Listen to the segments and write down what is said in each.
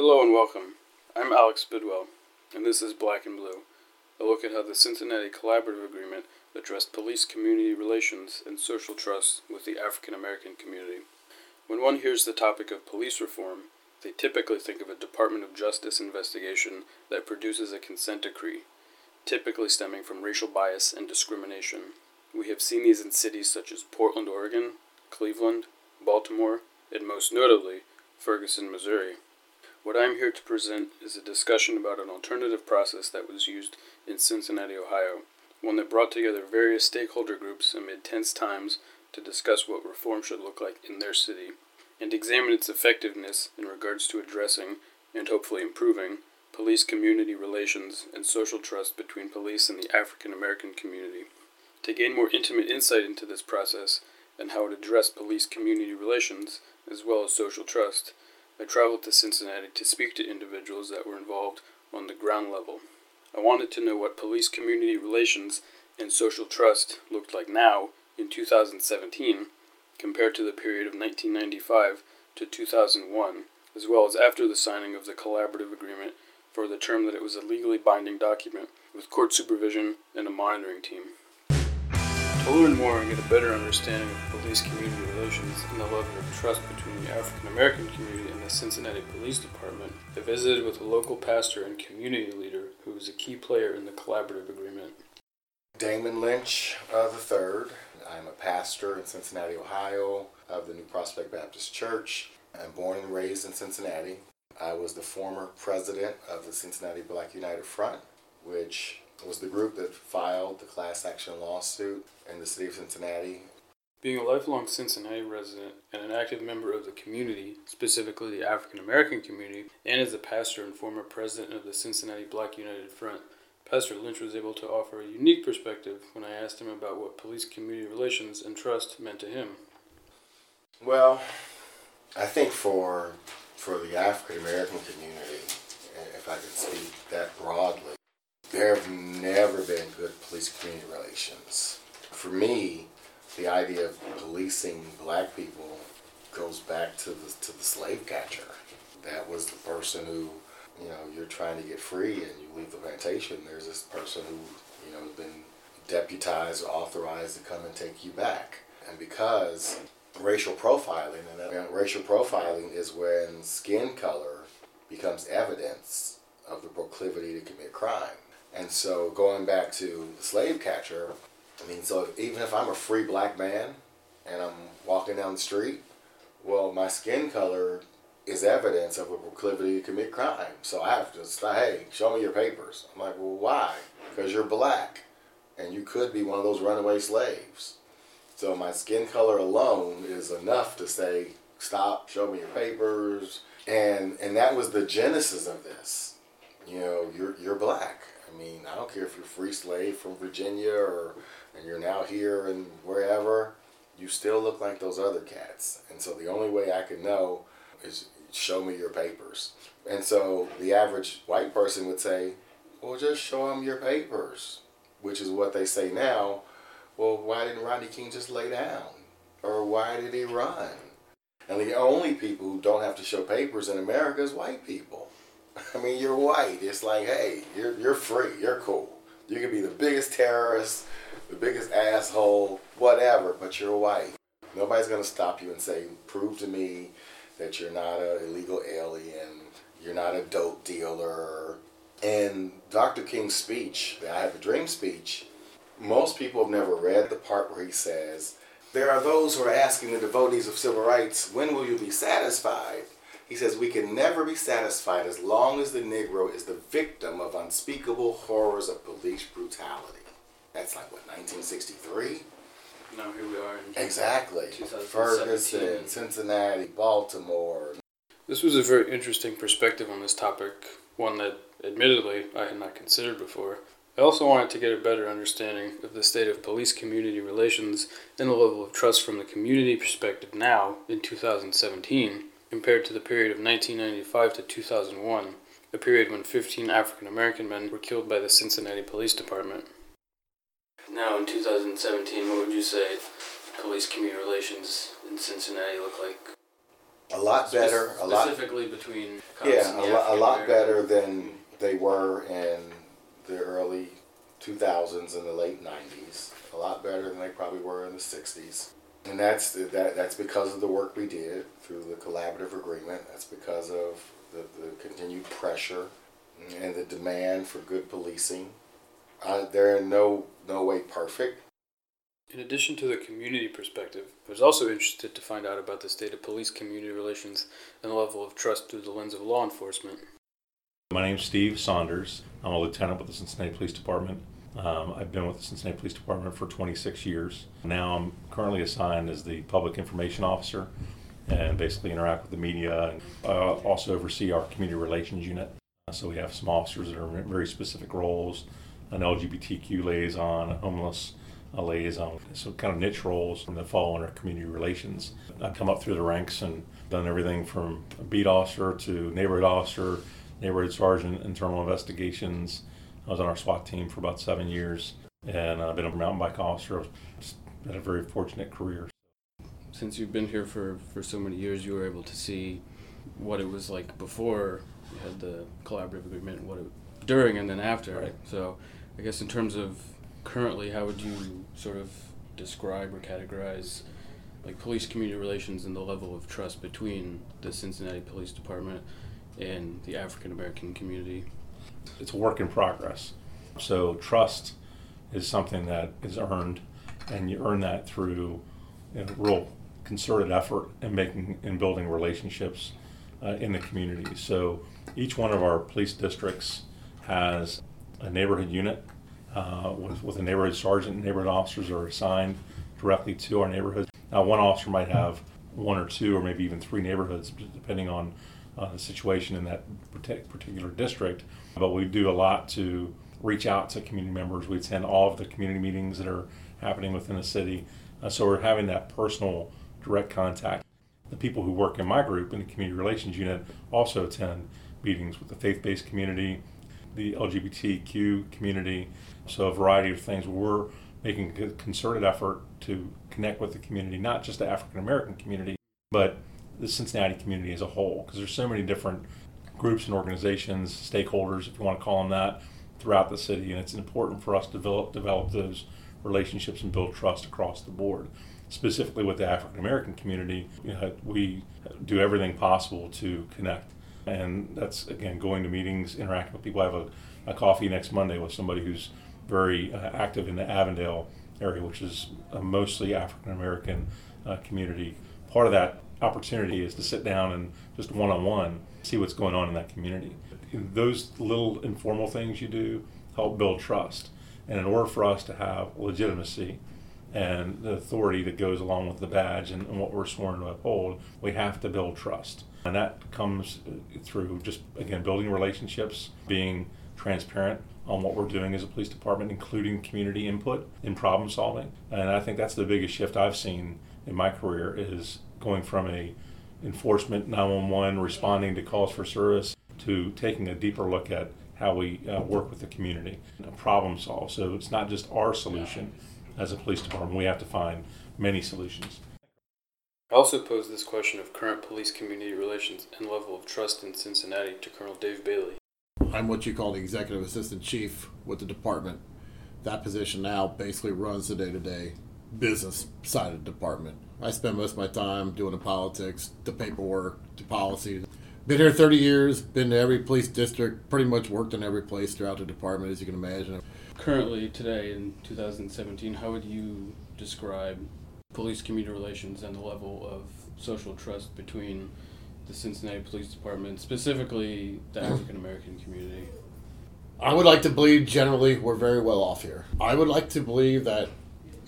Hello and welcome. I'm Alex Bidwell, and this is Black and Blue, a look at how the Cincinnati Collaborative Agreement addressed police community relations and social trust with the African American community. When one hears the topic of police reform, they typically think of a Department of Justice investigation that produces a consent decree, typically stemming from racial bias and discrimination. We have seen these in cities such as Portland, Oregon, Cleveland, Baltimore, and most notably, Ferguson, Missouri. What I am here to present is a discussion about an alternative process that was used in Cincinnati, Ohio, one that brought together various stakeholder groups amid tense times to discuss what reform should look like in their city, and examine its effectiveness in regards to addressing, and hopefully improving, police community relations and social trust between police and the African American community. To gain more intimate insight into this process and how it addressed police community relations, as well as social trust, I traveled to Cincinnati to speak to individuals that were involved on the ground level. I wanted to know what police community relations and social trust looked like now in 2017 compared to the period of 1995 to 2001, as well as after the signing of the collaborative agreement for the term that it was a legally binding document with court supervision and a monitoring team. To learn more and get a better understanding of police community relations and the level of trust between the African American community and the Cincinnati Police Department, I visited with a local pastor and community leader who was a key player in the collaborative agreement. Damon Lynch uh, III. I'm a pastor in Cincinnati, Ohio, of the New Prospect Baptist Church. I'm born and raised in Cincinnati. I was the former president of the Cincinnati Black United Front, which was the group that filed the class action lawsuit in the city of Cincinnati. Being a lifelong Cincinnati resident and an active member of the community, specifically the African American community, and as a pastor and former president of the Cincinnati Black United Front, Pastor Lynch was able to offer a unique perspective when I asked him about what police community relations and trust meant to him. Well, I think for for the African American community, if I could speak that broadly, there have never been good police community relations. For me, the idea of policing black people goes back to the to the slave catcher. That was the person who you know, you're trying to get free and you leave the plantation, there's this person who, you know, has been deputized or authorized to come and take you back. And because racial profiling, and racial profiling is when skin color becomes evidence of the proclivity to commit crime. And so going back to slave catcher, I mean, so even if I'm a free black man and I'm walking down the street, well, my skin color is evidence of a proclivity to commit crime. So I have to say, hey, show me your papers. I'm like, well, why? Because you're black and you could be one of those runaway slaves. So my skin color alone is enough to say, stop, show me your papers. And, and that was the genesis of this. You know, you're, you're black. I mean, I don't care if you're free slave from Virginia or and you're now here and wherever, you still look like those other cats. And so the only way I could know is show me your papers. And so the average white person would say, well, just show them your papers, which is what they say now. Well, why didn't Rodney King just lay down? Or why did he run? And the only people who don't have to show papers in America is white people. I mean, you're white. It's like, hey, you're, you're free. You're cool. You can be the biggest terrorist, the biggest asshole, whatever, but you're white. Nobody's to stop you and say, prove to me that you're not an illegal alien, you're not a dope dealer. And Dr. King's speech, the I Have a Dream speech, most people have never read the part where he says, There are those who are asking the devotees of civil rights, when will you be satisfied? He says, We can never be satisfied as long as the Negro is the victim of unspeakable horrors of police brutality. That's like, what, 1963? now here we are. exactly. Ferguson, Cincinnati, Baltimore. This was a very interesting perspective on this topic, one that admittedly I had not considered before. I also wanted to get a better understanding of the state of police community relations and the level of trust from the community perspective now in 2017 compared to the period of 1995 to 2001, a period when 15 African American men were killed by the Cincinnati Police Department. Now, in 2017, what would you say police community relations in Cincinnati look like? a lot better, a lot specifically between cops yeah, and a, lo- a lot better than they were in the early 2000s and the late 90s. A lot better than they probably were in the 60s. And that's that that's because of the work we did through the collaborative agreement. That's because of the, the continued pressure and the demand for good policing. Uh, they're in no no way perfect. In addition to the community perspective, I was also interested to find out about the state of police community relations and the level of trust through the lens of law enforcement. My name's Steve Saunders. I'm a lieutenant with the Cincinnati Police Department. Um, I've been with the Cincinnati Police Department for 26 years. Now I'm currently assigned as the Public Information Officer and basically interact with the media and uh, also oversee our Community Relations Unit. So we have some officers that are in very specific roles, an LGBTQ liaison, a homeless a liaison, so kind of niche roles that fall under community relations. I've come up through the ranks and done everything from beat officer to neighborhood officer, neighborhood sergeant, internal investigations. I was on our SWAT team for about seven years, and I've been a mountain bike officer. I've had a very fortunate career. Since you've been here for, for so many years, you were able to see what it was like before you had the collaborative agreement, what it during and then after. Right. So, I guess in terms of currently, how would you sort of describe or categorize like police community relations and the level of trust between the Cincinnati Police Department and the African American community? It's a work in progress. So trust is something that is earned, and you earn that through you know, real concerted effort in making and building relationships uh, in the community. So each one of our police districts has a neighborhood unit uh, with, with a neighborhood sergeant neighborhood officers are assigned directly to our neighborhoods. Now, one officer might have one or two or maybe even three neighborhoods, depending on uh, the situation in that particular district. But we do a lot to reach out to community members. We attend all of the community meetings that are happening within the city. Uh, so we're having that personal, direct contact. The people who work in my group in the community relations unit also attend meetings with the faith based community, the LGBTQ community. So, a variety of things. We're making a concerted effort to connect with the community, not just the African American community, but the Cincinnati community as a whole, because there's so many different groups and organizations, stakeholders, if you want to call them that, throughout the city, and it's important for us to develop develop those relationships and build trust across the board. Specifically with the African American community, you know, we do everything possible to connect, and that's again going to meetings, interacting with people. I have a, a coffee next Monday with somebody who's very uh, active in the Avondale area, which is a mostly African American uh, community. Part of that opportunity is to sit down and just one on one see what's going on in that community. Those little informal things you do help build trust. And in order for us to have legitimacy and the authority that goes along with the badge and, and what we're sworn to uphold, we have to build trust. And that comes through just, again, building relationships, being transparent on what we're doing as a police department, including community input in problem solving. And I think that's the biggest shift I've seen in my career is going from a enforcement 911 responding to calls for service to taking a deeper look at how we uh, work with the community and problem solve. So it's not just our solution as a police department. We have to find many solutions. I also posed this question of current police community relations and level of trust in Cincinnati to Colonel Dave Bailey. I'm what you call the executive assistant chief with the department. That position now basically runs the day to day business side of the department. I spend most of my time doing the politics, the paperwork, the policy. Been here 30 years, been to every police district, pretty much worked in every place throughout the department, as you can imagine. Currently, today in 2017, how would you describe police community relations and the level of social trust between the Cincinnati Police Department, specifically the African American community? I would like to believe generally we're very well off here. I would like to believe that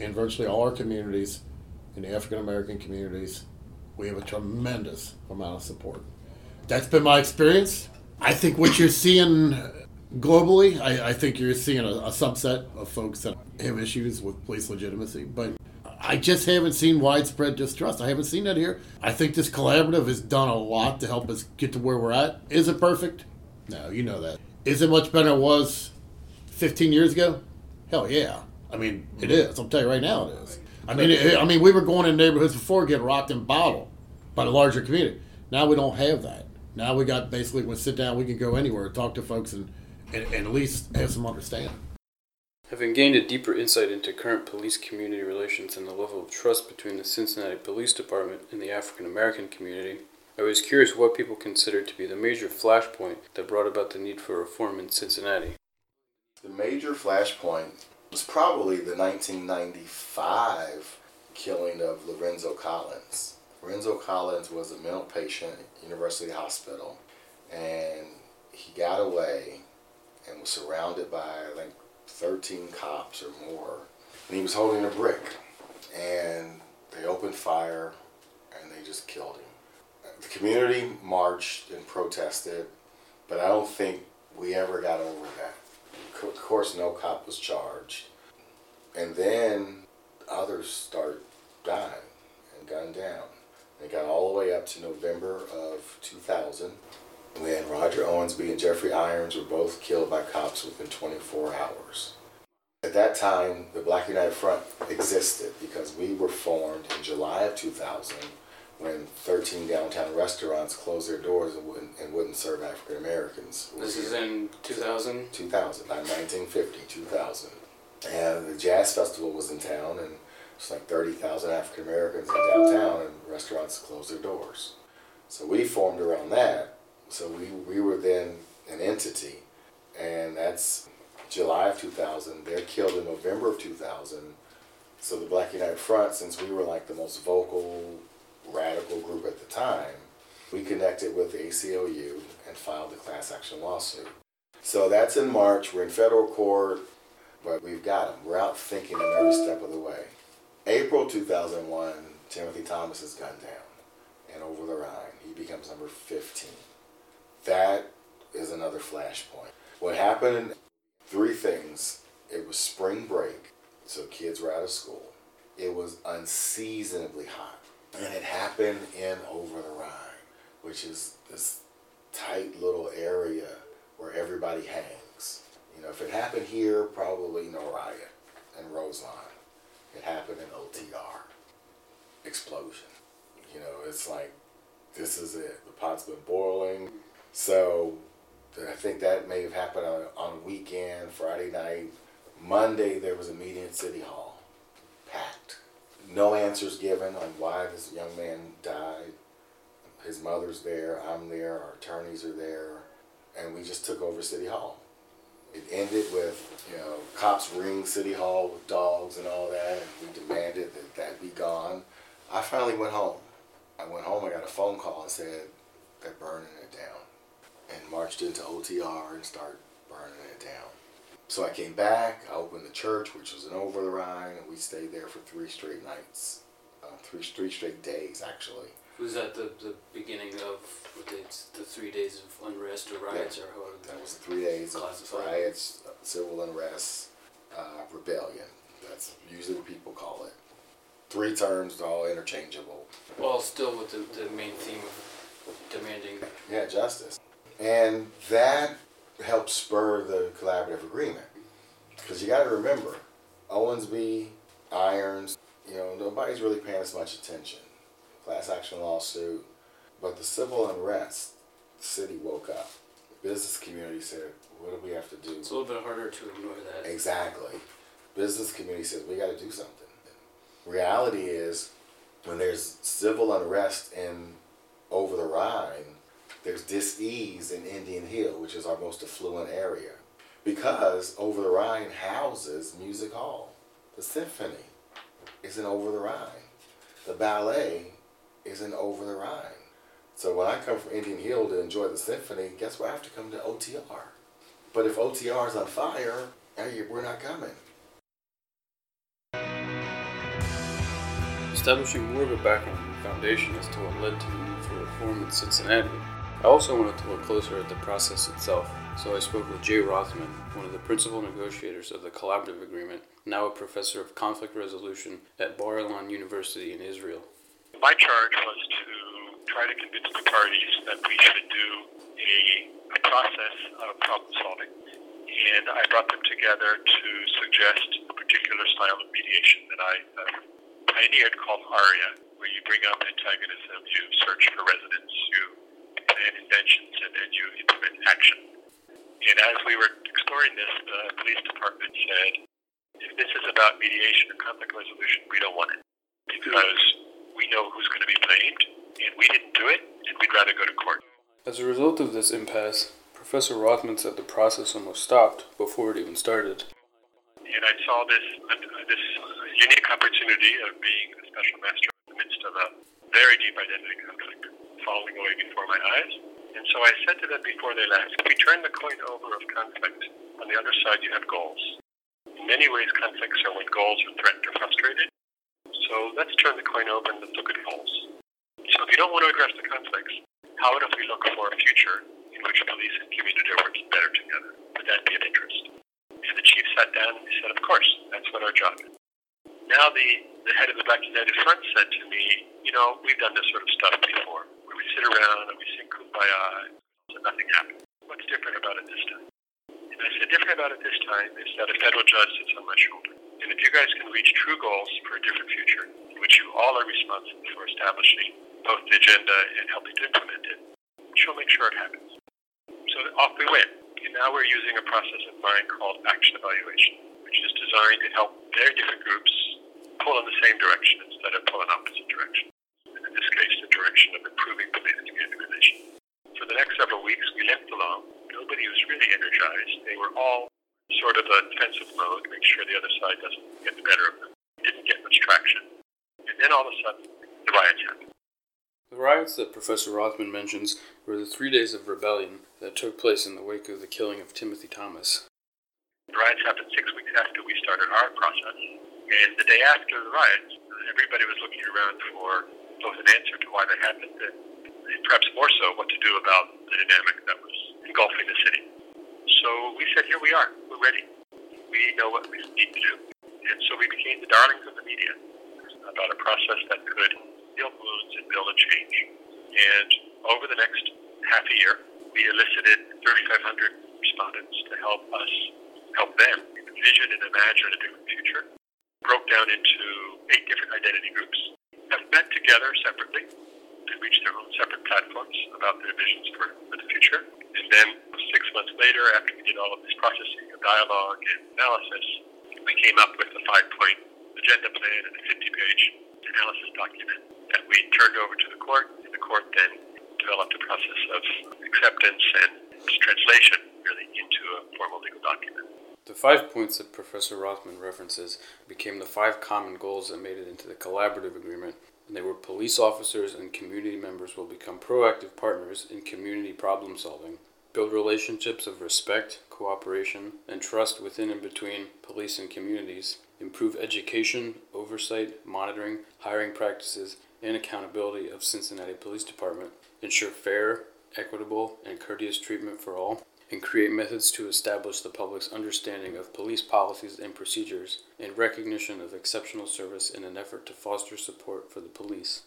in virtually all our communities, in the African American communities, we have a tremendous amount of support. That's been my experience. I think what you're seeing globally, I, I think you're seeing a, a, subset of folks that have issues with police legitimacy, but I just haven't seen widespread distrust. I haven't seen that here. I think this collaborative has done a lot to help us get to where we're at. Is it perfect? No, you know that. Is it much better than it was 15 years ago? Hell yeah. I mean, it is. I'll tell you right now, it is. I mean, it, I mean, we were going in neighborhoods before getting rocked and bottled by the larger community. Now we don't have that. Now we got basically when we sit down, we can go anywhere, talk to folks, and, and, and at least have some understanding. Having gained a deeper insight into current police community relations and the level of trust between the Cincinnati Police Department and the African American community, I was curious what people considered to be the major flashpoint that brought about the need for reform in Cincinnati. The major flashpoint was probably the 1995 killing of Lorenzo Collins. Lorenzo Collins was a mental patient at University Hospital, and he got away and was surrounded by, think, 13 cops or more. And he was holding a brick, and they opened fire, and they just killed him. The community marched and protested, but I don't think we ever got over that. Of course, no cop was charged. And then others start dying and gunned down. They got all the way up to November of 2000 when Roger Owensby and Jeffrey Irons were both killed by cops within 24 hours. At that time, the Black United Front existed because we were formed in July of 2000 when 13 downtown restaurants closed their doors and wouldn't, and wouldn't serve African Americans. This is in 2000? 2000, not 1950, 2000. And the jazz festival was in town, and it's like 30,000 African Americans in downtown, and restaurants closed their doors. So we formed around that. So we, we were then an entity, and that's July of 2000. They're killed in November of 2000. So the Black United Front, since we were like the most vocal, radical group at the time, we connected with ACLU and filed the class action lawsuit. So that's in March. We're in federal court, but we've got them. We're out thinking them every step of the way. April 2001, Timothy Thomas is gunned down and over the Rhine. He becomes number 15. That is another flashpoint. What happened? Three things. It was spring break, so kids were out of school. It was unseasonably hot. And it happened in Over the Rhine, which is this tight little area where everybody hangs. You know, if it happened here, probably no riot and Roselawn. It happened in OTR. Explosion. You know, it's like, this is it. The pot's been boiling. So I think that may have happened on, on weekend, Friday night. Monday, there was a meeting at City Hall. No answers given on why this young man died. His mother's there, I'm there, our attorneys are there, and we just took over City Hall. It ended with, you know, cops ring City Hall with dogs and all that, and we demanded that that be gone. I finally went home. I went home, I got a phone call and said they're burning it down. And marched into OTR and started burning it down. So I came back, I opened the church, which was in Over the Rhine, and we stayed there for three straight nights. Uh, three, three straight days, actually. Was that the, the beginning of the, the three days of unrest or riots Yeah. or however? That was three days of riots, civil unrest, uh, rebellion. That's usually what people call it. Three terms, they're all interchangeable. Well, still with the, the main theme of demanding. Yeah, justice. And that helped spur the collaborative agreement. Because you got to remember, Owensby, Irons, you know, nobody's really paying as much attention. Class action lawsuit. But the civil unrest, the city woke up. The business community said, what do we have to do? It's a little bit harder to ignore that. Exactly. Business community says we got to do something. Reality is, when there's civil unrest in over the Rhine, there's dis-ease in Indian Hill, which is our most affluent area, because over the Rhine houses Music Hall. The symphony is in Over the Rhine. The ballet is in Over the Rhine. So when I come from Indian Hill to enjoy the symphony, guess where I have to come to OTR? But if OTR is on fire, eh, hey, we're not coming. Establishing more of a background and foundation as to what led to the need for reform in Cincinnati, I also wanted to look closer at the process itself, so I spoke with Jay Rothman, one of the principal negotiators of the Collaborative Agreement, now a professor of conflict resolution at Bar Ilan University in Israel. My charge was to try to convince the parties that we should do a, a process of problem solving. And I brought them together to suggest a particular style of mediation that I uh, pioneered called ARIA. where you bring up antagonism, you search for resonance, you plan inventions, and then you implement action. And as we were exploring this, the police department said, if this is about mediation or conflict resolution, we don't want it because we know who's going to be blamed, and we didn't do it, and we'd rather go to court. As a result of this impasse, Professor Rothman said the process almost stopped before it even started. And I saw this this unique opportunity of being a special master in the midst of a very deep identity conflict falling away before my eyes. And so I said to them before they left, if we turn the coin over of conflict, on the other side you have goals. In many ways, conflicts are when goals are threatened or frustrated. So let's turn the coin over and let's look at goals. So if you don't want to address the conflicts, how about if we look for a future in which police and community are working better together? Would that be of interest? And the chief sat down and he said, Of course, that's what our job is. Now the, the head of the Black United Front said to me, You know, we've done this sort of stuff before, sit around and we sing kumbaya and nothing happens. What's different about it this time? And I said, Different about it this time is that a federal judge sits on my shoulder. And if you guys can reach true goals for a different future, in which you all are responsible for establishing both the agenda and helping to implement it, she'll make sure it happens. So off we went. And now we're using a process of mine called action evaluation, which is designed to help very different groups pull in the same direction instead of pull in opposite direction. And in this case, the direction of improving police community relations. For the next several weeks, we limped along. Nobody was really energized. They were all sort of a defensive mode, make sure the other side doesn't get the better of them. Didn't get much traction. And then all of a sudden, the riots happened. The riots that Professor Rothman mentions were the three days of rebellion that took place in the wake of the killing of Timothy Thomas. The riots happened six weeks after we started our process. And the day after the riots, everybody was looking around for both an answer to why they happened and, uh, and perhaps more so what to do about the dynamic that was engulfing the city. So we said, here we are. We're ready. We know what we need to do. And so we became the darlings of the media about a process that could heal wounds and build a change. And over the next half a year, we elicited 3,500 respondents to help us help them envision and imagine a different future. Broke down into eight different identity groups, have met together separately to reach their own separate platforms about their visions for, for the future. And then six months later, after we did all of this processing of dialogue and analysis, we came up with a five point agenda plan and a 50 page analysis document that we turned over to the court, and the court then developed a process of acceptance and translation really into a formal legal document. The five points that Professor Rothman references became the five common goals that made it into the collaborative agreement, and they were police officers and community members will become proactive partners in community problem solving, build relationships of respect, cooperation, and trust within and between police and communities, improve education, oversight, monitoring, hiring practices, and accountability of Cincinnati Police Department, ensure fair, equitable, and courteous treatment for all, and create methods to establish the public's understanding of police policies and procedures and recognition of exceptional service in an effort to foster support for the police.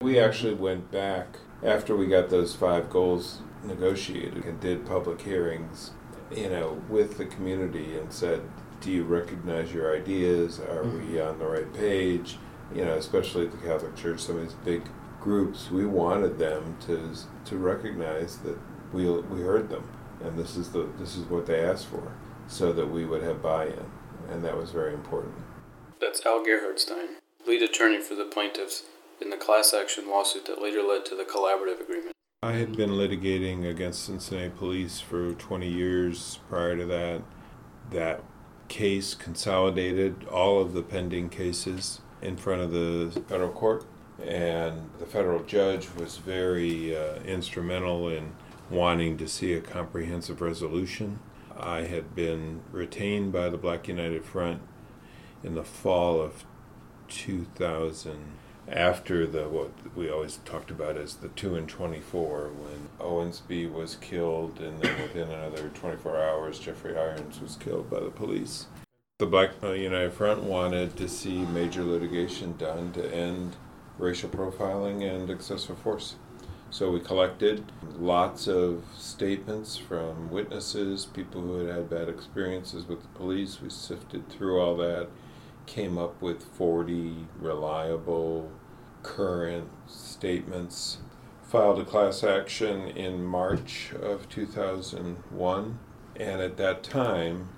We actually went back after we got those five goals negotiated and did public hearings, you know, with the community and said, do you recognize your ideas? Are we mm-hmm. on the right page? You know, especially at the Catholic Church, some of these big groups, we wanted them to to recognize that we we heard them, and this is the this is what they asked for, so that we would have buy-in, and that was very important. That's Al Gerhardstein, lead attorney for the plaintiffs in the class action lawsuit that later led to the collaborative agreement. I had been litigating against Cincinnati police for 20 years prior to that. That case consolidated all of the pending cases in front of the federal court, and the federal judge was very uh, instrumental in wanting to see a comprehensive resolution. I had been retained by the Black United Front in the fall of 2000 after the what we always talked about as the 2 and 24 when Owensby was killed and then within another 24 hours Jeffrey Irons was killed by the police. The Black United Front wanted to see major litigation done to end racial profiling and excessive force. So we collected lots of statements from witnesses, people who had had bad experiences with the police. We sifted through all that, came up with 40 reliable current statements. Filed a class action in March of 2001, and at that time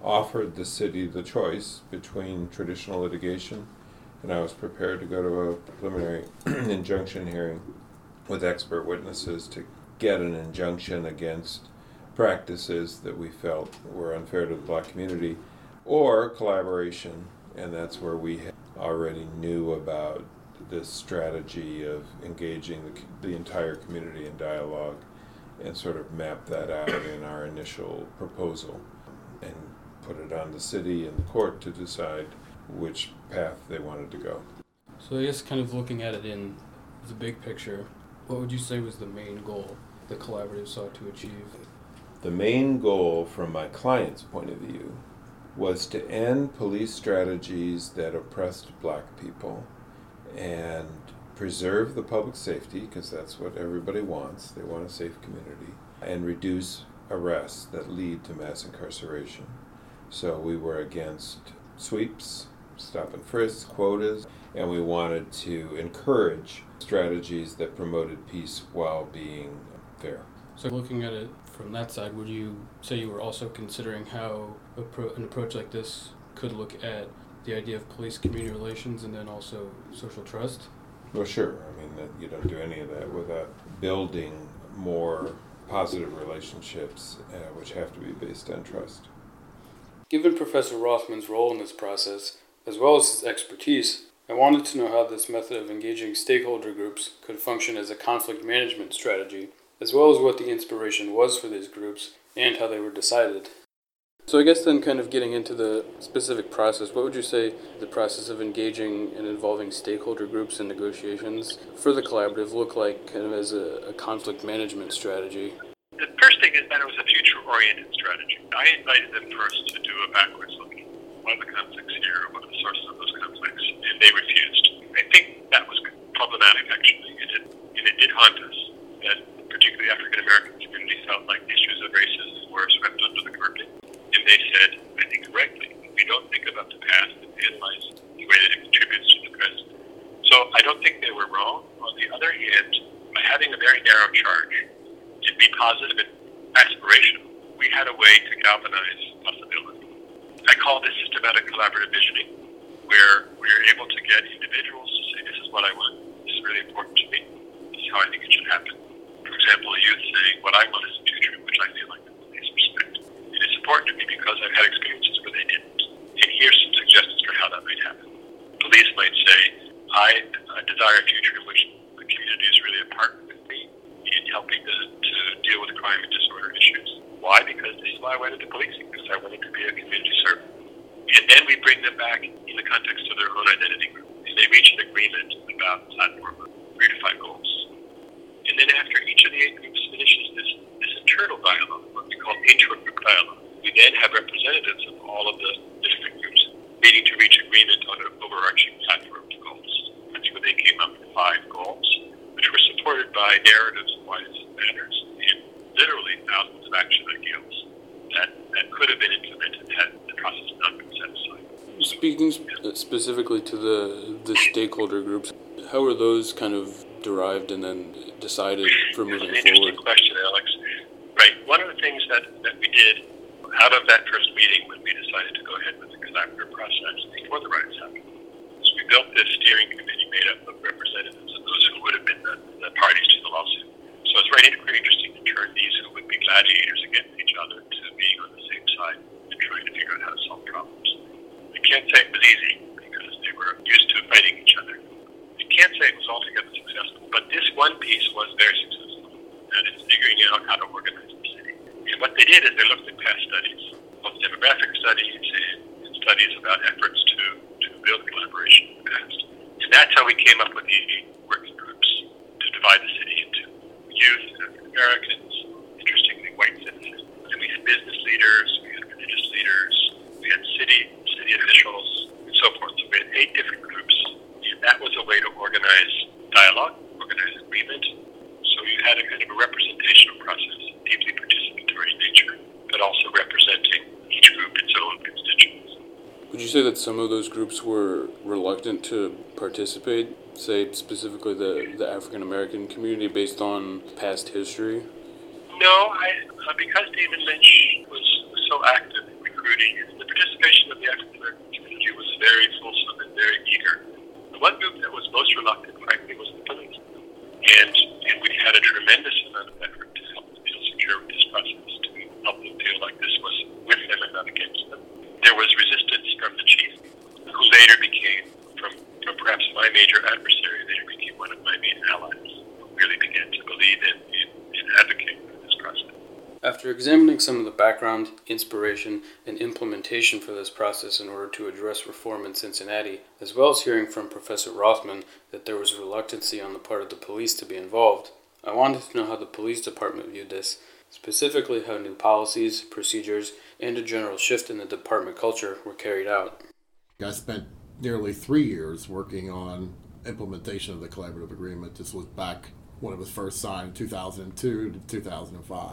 offered the city the choice between traditional litigation, and I was prepared to go to a preliminary injunction hearing with expert witnesses to get an injunction against practices that we felt were unfair to the black community or collaboration and that's where we already knew about this strategy of engaging the, the entire community in dialogue and sort of map that out in our initial proposal and put it on the city and the court to decide which path they wanted to go. So I guess kind of looking at it in the big picture, what would you say was the main goal the collaborative sought to achieve? The main goal from my client's point of view was to end police strategies that oppressed black people and preserve the public safety, because that's what everybody wants. They want a safe community, and reduce arrests that lead to mass incarceration. So we were against sweeps, stop and frisk, quotas, and we wanted to encourage strategies that promoted peace while being fair. So, looking at it from that side, would you say you were also considering how an approach like this could look at the idea of police community relations and then also social trust? Well, sure. I mean, that you don't do any of that without building more positive relationships, uh, which have to be based on trust. Given Professor Rothman's role in this process, as well as his expertise, I wanted to know how this method of engaging stakeholder groups could function as a conflict management strategy, as well as what the inspiration was for these groups and how they were decided. So, I guess then, kind of getting into the specific process, what would you say the process of engaging and involving stakeholder groups in negotiations for the collaborative look like, kind of as a, a conflict management strategy? The first thing is that it was a future oriented strategy. I invited them first to do a backwards look. What are the conflicts here? What are the sources of those conflicts? And they refused. I think that was problematic, actually, and it, and it did haunt us. That particularly African American community felt like issues of racism were swept under the carpet. And they said, I think correctly, we don't think about the past and analyze the way that it contributes to the present. So I don't think they were wrong. On the other hand, by having a very narrow charge to be positive and aspirational, we had a way to galvanize possibility. I call this systematic collaborative visioning, where we're able to get individuals to say, this is what I want, this is really important to me, this is how I think it should happen. For example, a youth saying, what I want is a future in which I feel like the police respect. It is important to me because I've had experiences where they didn't. And here's some suggestions for how that might happen. Police might say, I, I desire a future in which the community is really a partner with me in helping to, to deal with crime and disorder issues. Why? Because I went into policing, because I wanted to be a community servant. And then we bring them back in the context of their own identity group. And they reach an agreement about platform of three to five goals. And then after each of the eight groups finishes this, this internal dialogue, what we call intra-group dialogue, we then have representatives of all of the different groups meeting to reach agreement on an overarching platform of goals. That's where they came up with five goals, which were supported by narratives of why this matters literally thousands of action ideals that, that could have been implemented had the process not been set aside. Speaking sp- uh, specifically to the the stakeholder groups, how are those kind of derived and then decided for moving an interesting forward? question, Alex. Right. One of the things that, that we did out of that first meeting when we decided to go ahead with the collaborative process before the riots happened is we built this steering committee made up of representatives of those who would have been the, the parties to the lawsuit. Very, very interesting to turn these who would be gladiators against each other to being on the same side and trying to figure out how to solve problems. I can't say it was easy because they were used to fighting each other. I can't say it was altogether successful, but this one piece was very successful. That is figuring out how to organize the city. And what they did is they looked at past studies, both demographic studies and studies about efforts to, to build collaboration in the past. And that's how we came up with the working groups to divide the city youth, Americans, interestingly white citizens. And we had business leaders, we had religious leaders, we had city city officials, and so forth. So we had eight different groups. And that was a way to organize dialogue, organize agreement. So you had a kind of a representational process, deeply participatory in nature, but also representing each group its own constituents. Would you say that some of those groups were reluctant to participate say specifically the, the African American community based on past history? No, I, uh, because Damon Lynch was so active in recruiting, the participation of the African American community was very fulsome and very eager. The one group that was most reluctant, frankly, was the police. And, and we had a tremendous amount of effort to help them feel secure with this process, to help them feel like this was with them and not against them. There was resistance from the chief, who later became, from, from perhaps my major adversary, later became one of my main allies, who really began to believe in, in, in advocating for this process. After examining some of the background, inspiration, and implementation for this process in order to address reform in Cincinnati, as well as hearing from Professor Rothman that there was reluctancy on the part of the police to be involved, I wanted to know how the police department viewed this, specifically how new policies, procedures, and a general shift in the department culture were carried out. I spent nearly three years working on implementation of the collaborative agreement. This was back when it was first signed 2002 to 2005.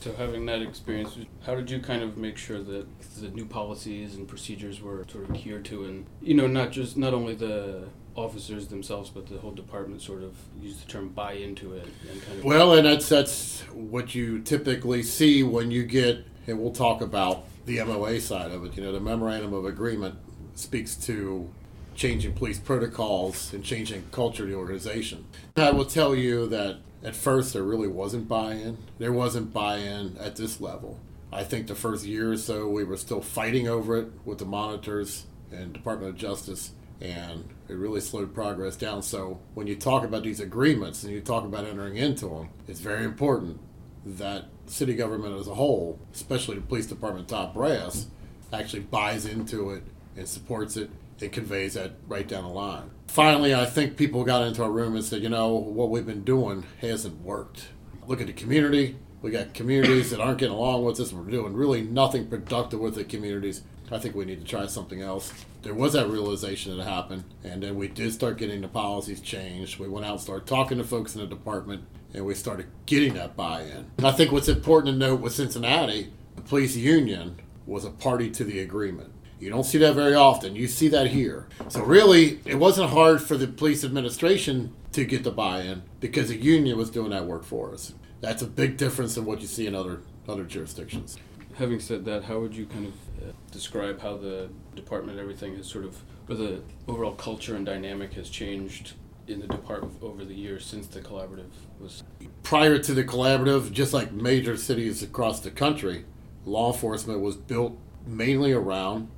So, having that experience, how did you kind of make sure that the new policies and procedures were sort of adhered to, and you know, not just not only the officers themselves, but the whole department sort of use the term buy into it and kind of. Well, and that's that's what you typically see when you get, and we'll talk about the MOA side of it. You know, the memorandum of agreement speaks to changing police protocols and changing culture of the organization. I will tell you that at first there really wasn't buy-in. There wasn't buy-in at this level. I think the first year or so we were still fighting over it with the monitors and Department of Justice and it really slowed progress down. So when you talk about these agreements and you talk about entering into them, it's very important that city government as a whole, especially the police department top brass, actually buys into it and supports it and conveys that right down the line. Finally, I think people got into a room and said, you know, what we've been doing hasn't worked. Look at the community. We got communities that aren't getting along with us. We're doing really nothing productive with the communities. I think we need to try something else. There was that realization that happened, and then we did start getting the policies changed. We went out and started talking to folks in the department, and we started getting that buy in. I think what's important to note with Cincinnati, the police union was a party to the agreement. You don't see that very often. You see that here. So really, it wasn't hard for the police administration to get the buy-in because the union was doing that work for us. That's a big difference than what you see in other other jurisdictions. Having said that, how would you kind of uh, describe how the department, everything has sort of, or the overall culture and dynamic has changed in the department over the years since the collaborative was? Prior to the collaborative, just like major cities across the country, law enforcement was built mainly around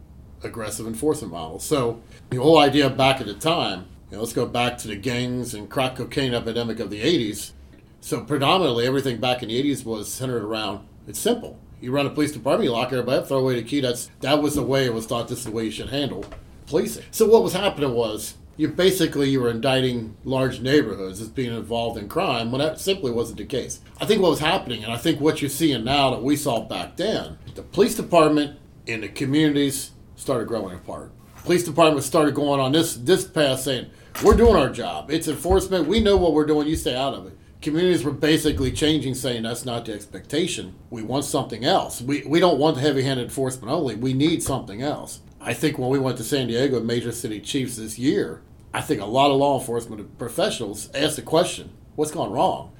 aggressive enforcement models. So the whole idea back at the time, you know, let's go back to the gangs and crack cocaine epidemic of the 80s. So predominantly everything back in the 80s was centered around, it's simple. You run a police department, you lock everybody up, throw away the key. That's that was the way it was thought. This is the way you should handle policing. So what was happening was you basically you were indicting large neighborhoods as being involved in crime when that simply wasn't the case. I think what was happening, and I think what you're seeing now that we saw back then, the police department in the communities started growing apart. Police department started going on this this path saying, We're doing our job. It's enforcement, we know what we're doing, you stay out of it communities were basically changing, saying that's not the expectation. We want something else. We, we don't want the heavy handed enforcement only. We need something else. I think when we went to San Diego major city chiefs this year, I think a lot of law enforcement professionals asked the question what's gone wrong?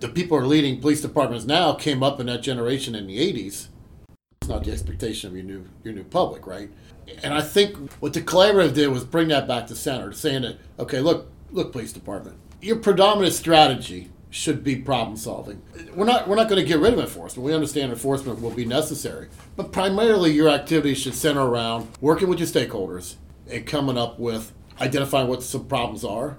The people who are leading police departments now came up in that generation in the 80s. It's not the expectation of your new, your new public, right? And I think what the collaborative did was bring that back to center, saying that, okay, look, look, police department, your predominant strategy should be problem solving. We're not we're not going to get rid of enforcement. We understand enforcement will be necessary, but primarily your activities should center around working with your stakeholders and coming up with identifying what some problems are,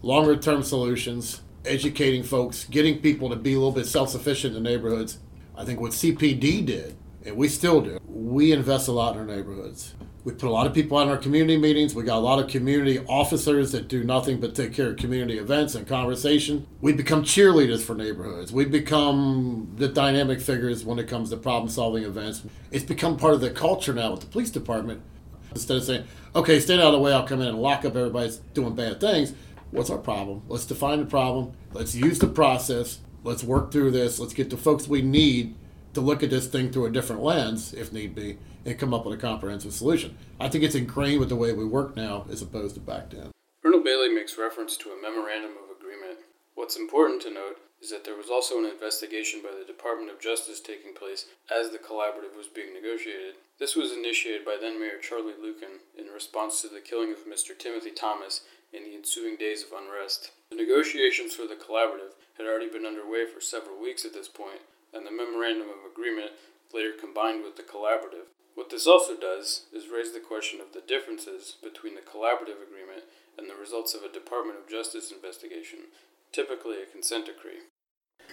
longer term solutions, educating folks, getting people to be a little bit self sufficient in neighborhoods. I think what CPD did, and we still do, we invest a lot in our neighborhoods. We put a lot of people on our community meetings. We got a lot of community officers that do nothing but take care of community events and conversation. We become cheerleaders for neighborhoods. We become the dynamic figures when it comes to problem solving events. It's become part of the culture now with the police department. Instead of saying, okay, stay out of the way, I'll come in and lock up everybody that's doing bad things. What's our problem? Let's define the problem. Let's use the process. Let's work through this. Let's get the folks we need to look at this thing through a different lens, if need be, and come up with a comprehensive solution. I think it's ingrained with the way we work now as opposed to back then. Colonel Bailey makes reference to a memorandum of agreement. What's important to note is that there was also an investigation by the Department of Justice taking place as the collaborative was being negotiated. This was initiated by then Mayor Charlie Luken in response to the killing of Mr. Timothy Thomas in the ensuing days of unrest. The negotiations for the collaborative had already been underway for several weeks at this point, and the memorandum of agreement later combined with the collaborative. What this also does is raise the question of the differences between the collaborative agreement and the results of a Department of Justice investigation, typically a consent decree.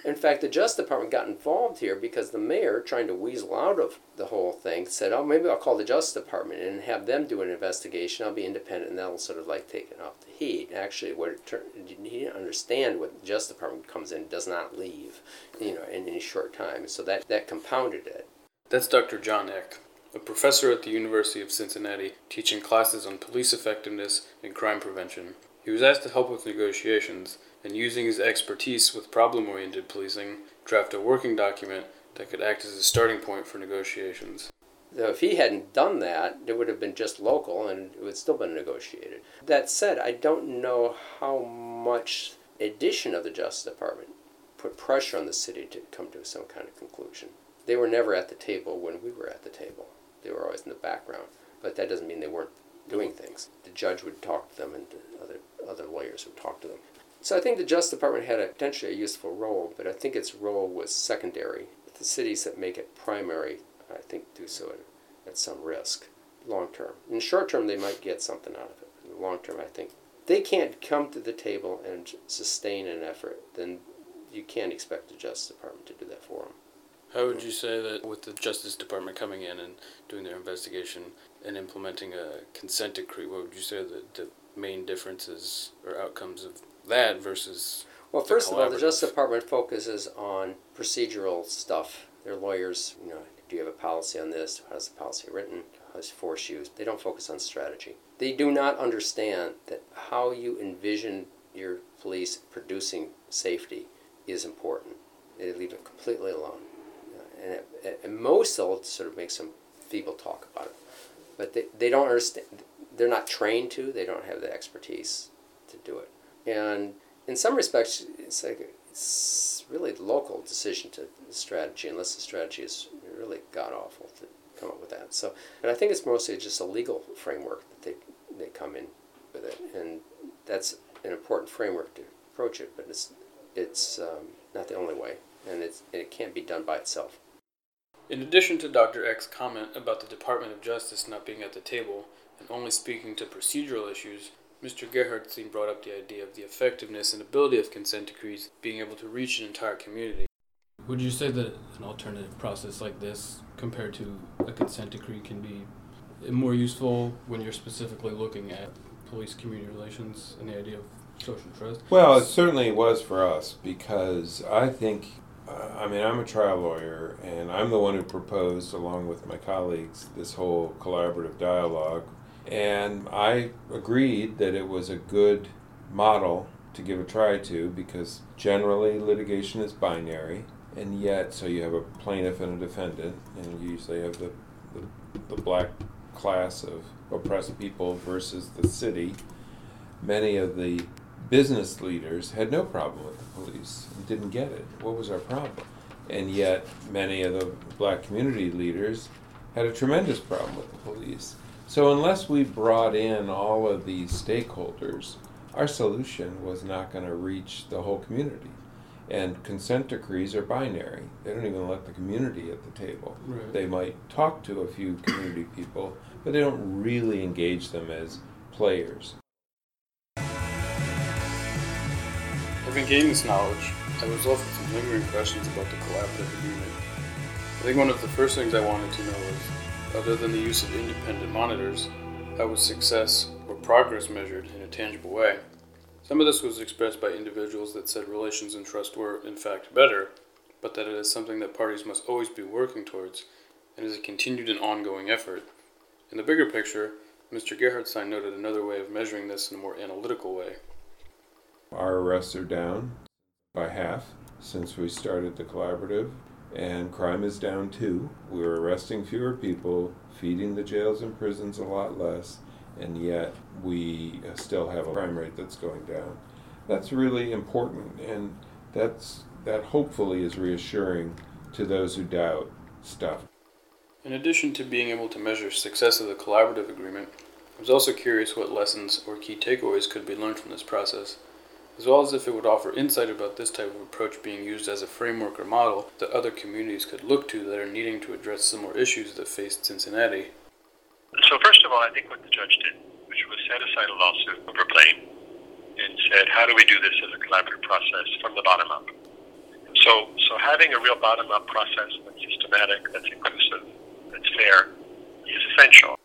In fact, the Justice Department got involved here because the mayor, trying to weasel out of the whole thing, said, "Oh, maybe I'll call the Justice Department and have them do an investigation. I'll be independent, and that'll sort of like take it off the heat." Actually, what it turned, he didn't understand what the Justice Department comes in does not leave, you know, in any short time. So that that compounded it. That's Dr. John Eck, a professor at the University of Cincinnati, teaching classes on police effectiveness and crime prevention. He was asked to help with negotiations and using his expertise with problem oriented policing, draft a working document that could act as a starting point for negotiations. So if he hadn't done that, it would have been just local and it would still been negotiated. That said, I don't know how much addition of the Justice Department put pressure on the city to come to some kind of conclusion. They were never at the table when we were at the table. They were always in the background. But that doesn't mean they weren't doing things. The judge would talk to them and the other other lawyers would talk to them. So I think the Justice Department had a, potentially a useful role, but I think its role was secondary. The cities that make it primary, I think, do so at, at some risk, long term. In short term, they might get something out of it. In the long term, I think they can't come to the table and sustain an effort, then you can't expect the Justice Department to do that for them. How would you say that with the Justice Department coming in and doing their investigation and implementing a consent decree, what would you say the, the main differences or outcomes of that versus Well, first of all, the? Justice Department focuses on procedural stuff. Their lawyers, you know, do you have a policy on this? How's the policy written? How's force used? They don't focus on strategy. They do not understand that how you envision your police producing safety is important. They leave it completely alone. And, it, and most they'll sort of make some feeble talk about it. But they, they don't understand, they're not trained to, they don't have the expertise to do it. And in some respects, it's like it's really local decision to strategy, unless the strategy is really god awful to come up with that. So, and I think it's mostly just a legal framework that they they come in with it, and that's an important framework to approach it. But it's it's um, not the only way, and it's it can't be done by itself. In addition to Dr. Eck's comment about the Department of Justice not being at the table and only speaking to procedural issues, Mr. Gerhardstein brought up the idea of the effectiveness and ability of consent decrees being able to reach an entire community. Would you say that an alternative process like this, compared to a consent decree, can be more useful when you're specifically looking at police community relations and the idea of social trust? Well, it certainly was for us because I think, uh, I mean, I'm a trial lawyer and I'm the one who proposed, along with my colleagues, this whole collaborative dialogue. And I agreed that it was a good model to give a try to because generally litigation is binary. And yet, so you have a plaintiff and a defendant, and you usually have the, the, the black class of oppressed people versus the city. Many of the business leaders had no problem with the police and didn't get it. What was our problem? And yet, many of the black community leaders had a tremendous problem with the police. So, unless we brought in all of these stakeholders, our solution was not going to reach the whole community. And consent decrees are binary. They don't even let the community at the table. Right. They might talk to a few community people, but they don't really engage them as players. Having gained this knowledge, I was left with some lingering questions about the collaborative agreement. I think one of the first things I wanted to know was, other than the use of independent monitors, how was success or progress measured in a tangible way? Some of this was expressed by individuals that said relations and trust were, in fact, better, but that it is something that parties must always be working towards and is a continued and ongoing effort. In the bigger picture, Mr. Gerhardstein noted another way of measuring this in a more analytical way. Our arrests are down by half since we started the collaborative, and crime is down too. We're arresting fewer people, feeding the jails and prisons a lot less, and yet we still have a crime rate that's going down. That's really important, and that's that hopefully is reassuring to those who doubt stuff. In addition to being able to measure success of the collaborative agreement, I was also curious what lessons or key takeaways could be learned from this process, as well as if it would offer insight about this type of approach being used as a framework or model that other communities could look to that are needing to address similar issues that faced Cincinnati. So first of all, I think what the judge did, which was set aside a lawsuit over Blaine and said, how do we do this as a collaborative process from the bottom up? So, so having a real bottom-up process that's systematic, that's inclusive, that's fair, is essential.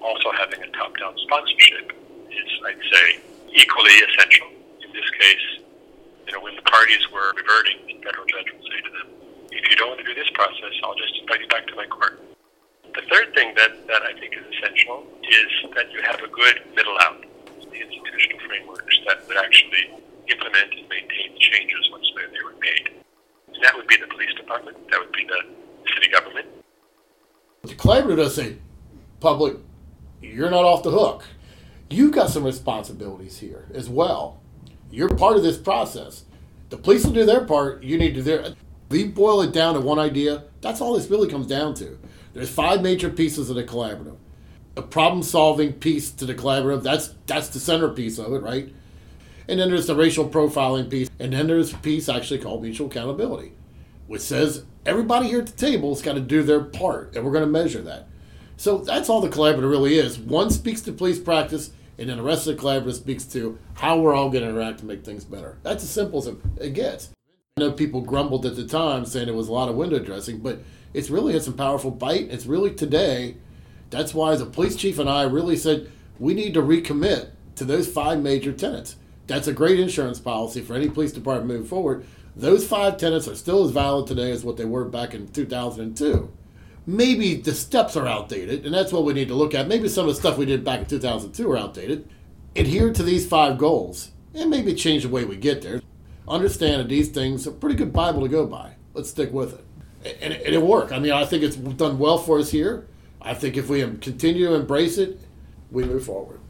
Also, having a top-down sponsorship is, I'd say, equally essential. This case, you know, when the parties were reverting, the federal judge would say to them, "If you don't want to do this process, I'll just invite you back to my court." The third thing that, that I think is essential is that you have a good middle out, the institutional frameworks that would actually implement and maintain the changes once they, they were made. And that would be the police department, that would be the city government, The collaborative does say, public, you're not off the hook. You've got some responsibilities here as well. You're part of this process. The police will do their part. You need to do their. We boil it down to one idea. That's all this really comes down to. There's five major pieces of the collaborative. A problem-solving piece to the collaborative. That's that's the centerpiece of it, right? And then there's the racial profiling piece, and then there's a piece actually called mutual accountability, which says everybody here at the table has got to do their part, and we're going to measure that. So that's all the collaborative really is. One speaks to police practice, and then the rest of the collaborative speaks to how we're all going to interact to make things better. That's as simple as it gets. I know people grumbled at the time saying it was a lot of window dressing, but it's really had some powerful bite. It's really today. That's why, a police chief and I really said we need to recommit to those five major tenants. That's a great insurance policy for any police department moving forward. Those five tenants are still as valid today as what they were back in 2002. Maybe the steps are outdated, and that's what we need to look at. Maybe some of the stuff we did back in 2002 are outdated. Adhere to these five goals, and maybe change the way we get there. Understand that these things are pretty good Bible to go by. Let's stick with it. And it, it'll work. I mean, I think it's done well for us here. I think if we continue to embrace it, we move forward.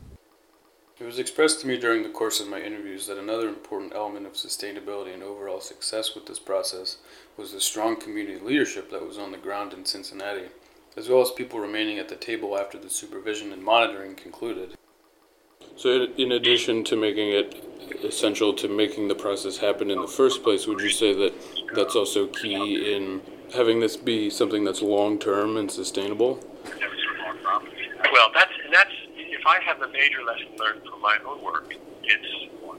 It was expressed to me during the course of my interviews that another important element of sustainability and overall success with this process was the strong community leadership that was on the ground in Cincinnati, as well as people remaining at the table after the supervision and monitoring concluded. So, in addition to making it essential to making the process happen in the first place, would you say that that's also key in having this be something that's long term and sustainable? Well, that's that's if I have a major lesson learned from my own work, it's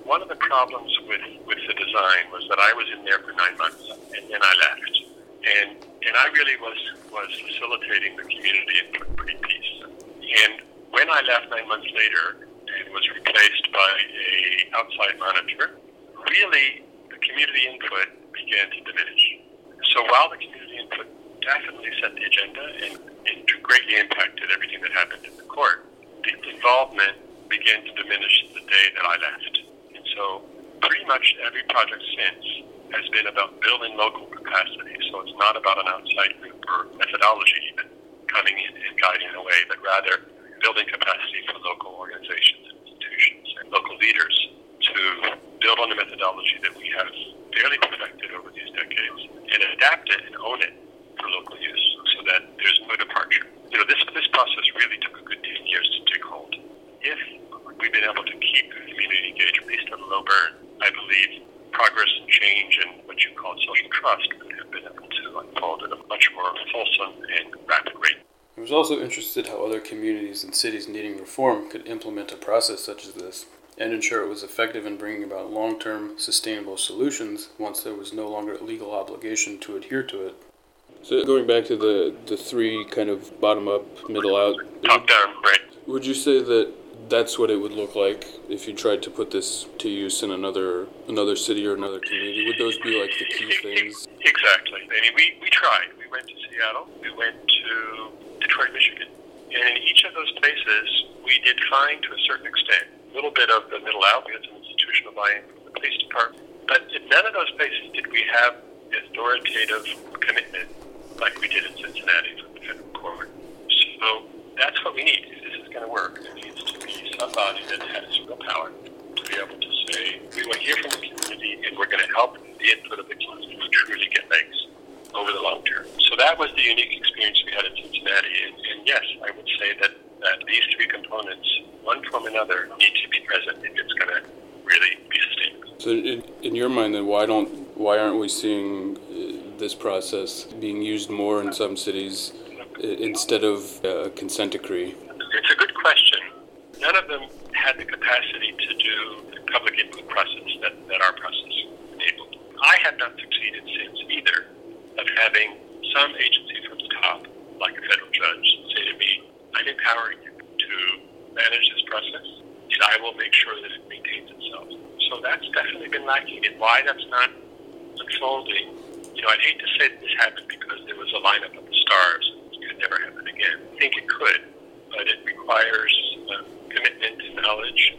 one of the problems with with the design was that I was in there for nine months and then I left, and and I really was was facilitating the community input pretty piece. And when I left nine months later and was replaced by a outside monitor, really the community input began to diminish. So while the community input definitely set the agenda and, and greatly impacted everything that happened in the court, the involvement began to diminish the day that I left. And so pretty much every project since has been about building local capacity. So it's not about an outside group or methodology even coming in and guiding the way, but rather building capacity for local organizations institutions and local leaders to build on the methodology that we have fairly perfected over these decades and adapt it and own it for local use so that there's no departure. You know, this this process really took a good 10 years to take hold. If we've been able to keep community engaged, at least at a low burn, I believe progress and change and what you call social trust would have been able to unfold at a much more fulsome and rapid rate. I was also interested how other communities and cities needing reform could implement a process such as this and ensure it was effective in bringing about long term sustainable solutions once there was no longer a legal obligation to adhere to it. So, going back to the, the three kind of bottom up, middle out, Top down, right? would you say that that's what it would look like if you tried to put this to use in another another city or another community? Would those be like the key things? Exactly. I mean, we, we tried. We went to Seattle. We went to Detroit, Michigan. And in each of those places, we did find to a certain extent a little bit of the middle out. We had some institutional buy-in from the police department. But in none of those places did we have authoritative commitment like we did in Cincinnati from the federal court. So that's what we need this is going to work. It needs to a body that has real power to be able to say, we want to hear from the community and we're going to help the input of the community to truly get legs over the long term. So that was the unique experience we had in Cincinnati. And, and yes, I would say that, that these three components, one from another, need to be present if it's going to really be sustainable. So, in, in your mind, then, why don't why aren't we seeing uh, this process being used more in some cities uh, instead of a consent decree? It's a good question. None of them had the capacity to do the public input process that, that our process enabled. I have not succeeded since either of having some agency from the top, like a federal judge, say to me, I'm empowering you to manage this process, and I will make sure that it maintains itself. So that's definitely been lacking, and why that's not unfolding. You know, I'd hate to say that this happened because there was a lineup of the stars. It could never happen again. I think it could, but it requires uh, commitment and knowledge.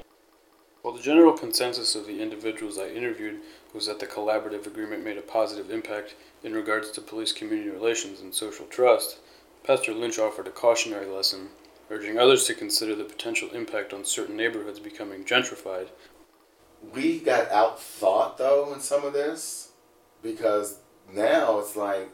Well, the general consensus of the individuals I interviewed was that the collaborative agreement made a positive impact in regards to police community relations and social trust. Pastor Lynch offered a cautionary lesson, urging others to consider the potential impact on certain neighborhoods becoming gentrified. We got outthought though in some of this because now it's like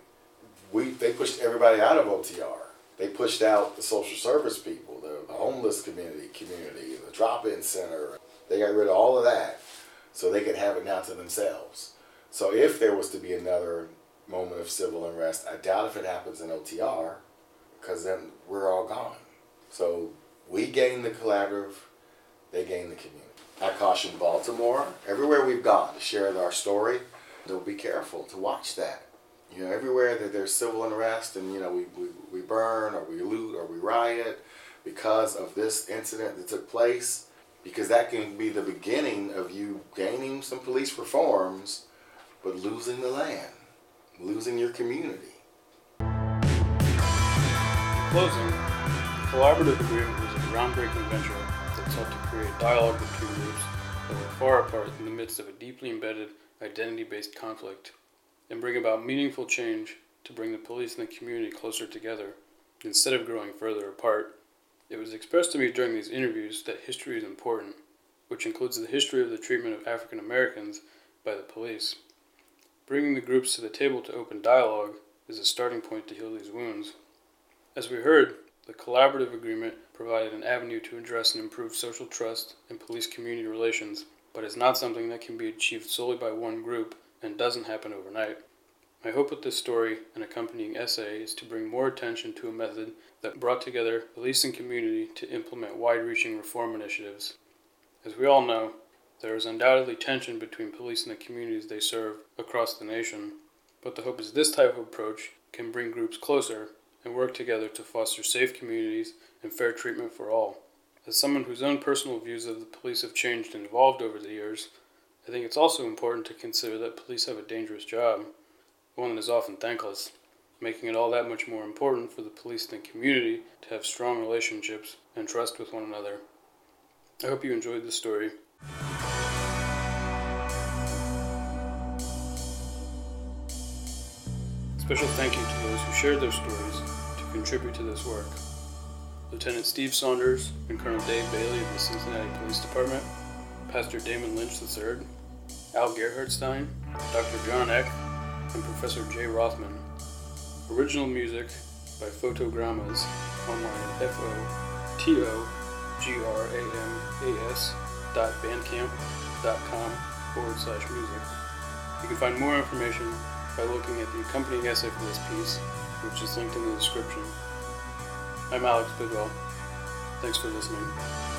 we they pushed everybody out of OTR. They pushed out the social service people, the, homeless community, community, the drop-in center. They got rid of all of that so they could have it now to themselves. So if there was to be another moment of civil unrest, I doubt if it happens in OTR because then we're all gone. So we gain the collaborative, they gain the community. I caution Baltimore, everywhere we've gone to share our story, to be careful to watch that. You know, everywhere that there's civil unrest and, you know, we, we, we burn or we loot or we riot because of this incident that took place, because that can be the beginning of you gaining some police reforms, but losing the land, losing your community. In closing, the collaborative agreement was a groundbreaking venture that sought to create dialogue between groups that were far apart in the midst of a deeply embedded identity based conflict and bring about meaningful change to bring the police and the community closer together instead of growing further apart. It was expressed to me during these interviews that history is important, which includes the history of the treatment of African Americans by the police. Bringing the groups to the table to open dialogue is a starting point to heal these wounds. As we heard, the collaborative agreement provided an avenue to address and improve social trust and police community relations, but is not something that can be achieved solely by one group and doesn't happen overnight. My hope with this story and accompanying essay is to bring more attention to a method that brought together police and community to implement wide reaching reform initiatives. As we all know, there is undoubtedly tension between police and the communities they serve across the nation, but the hope is this type of approach can bring groups closer and work together to foster safe communities and fair treatment for all. As someone whose own personal views of the police have changed and evolved over the years, I think it's also important to consider that police have a dangerous job, one is often thankless, making it all that much more important for the police and the community to have strong relationships and trust with one another. I hope you enjoyed the story. Special thank you to those who shared their stories to contribute to this work. Lieutenant Steve Saunders and Colonel Dave Bailey of the Cincinnati Police Department, Pastor Damon Lynch III, Al Gerhardstein, Dr. John Eck, and Professor Jay Rothman. Original music by Fotogramas online at F-O-T-O-G-R-A-M-A-S dot bandcamp dot com forward slash music. You can find more information by looking at the accompanying essay for this piece, which is linked in the description. I'm Alex Bidwell. Thanks for listening.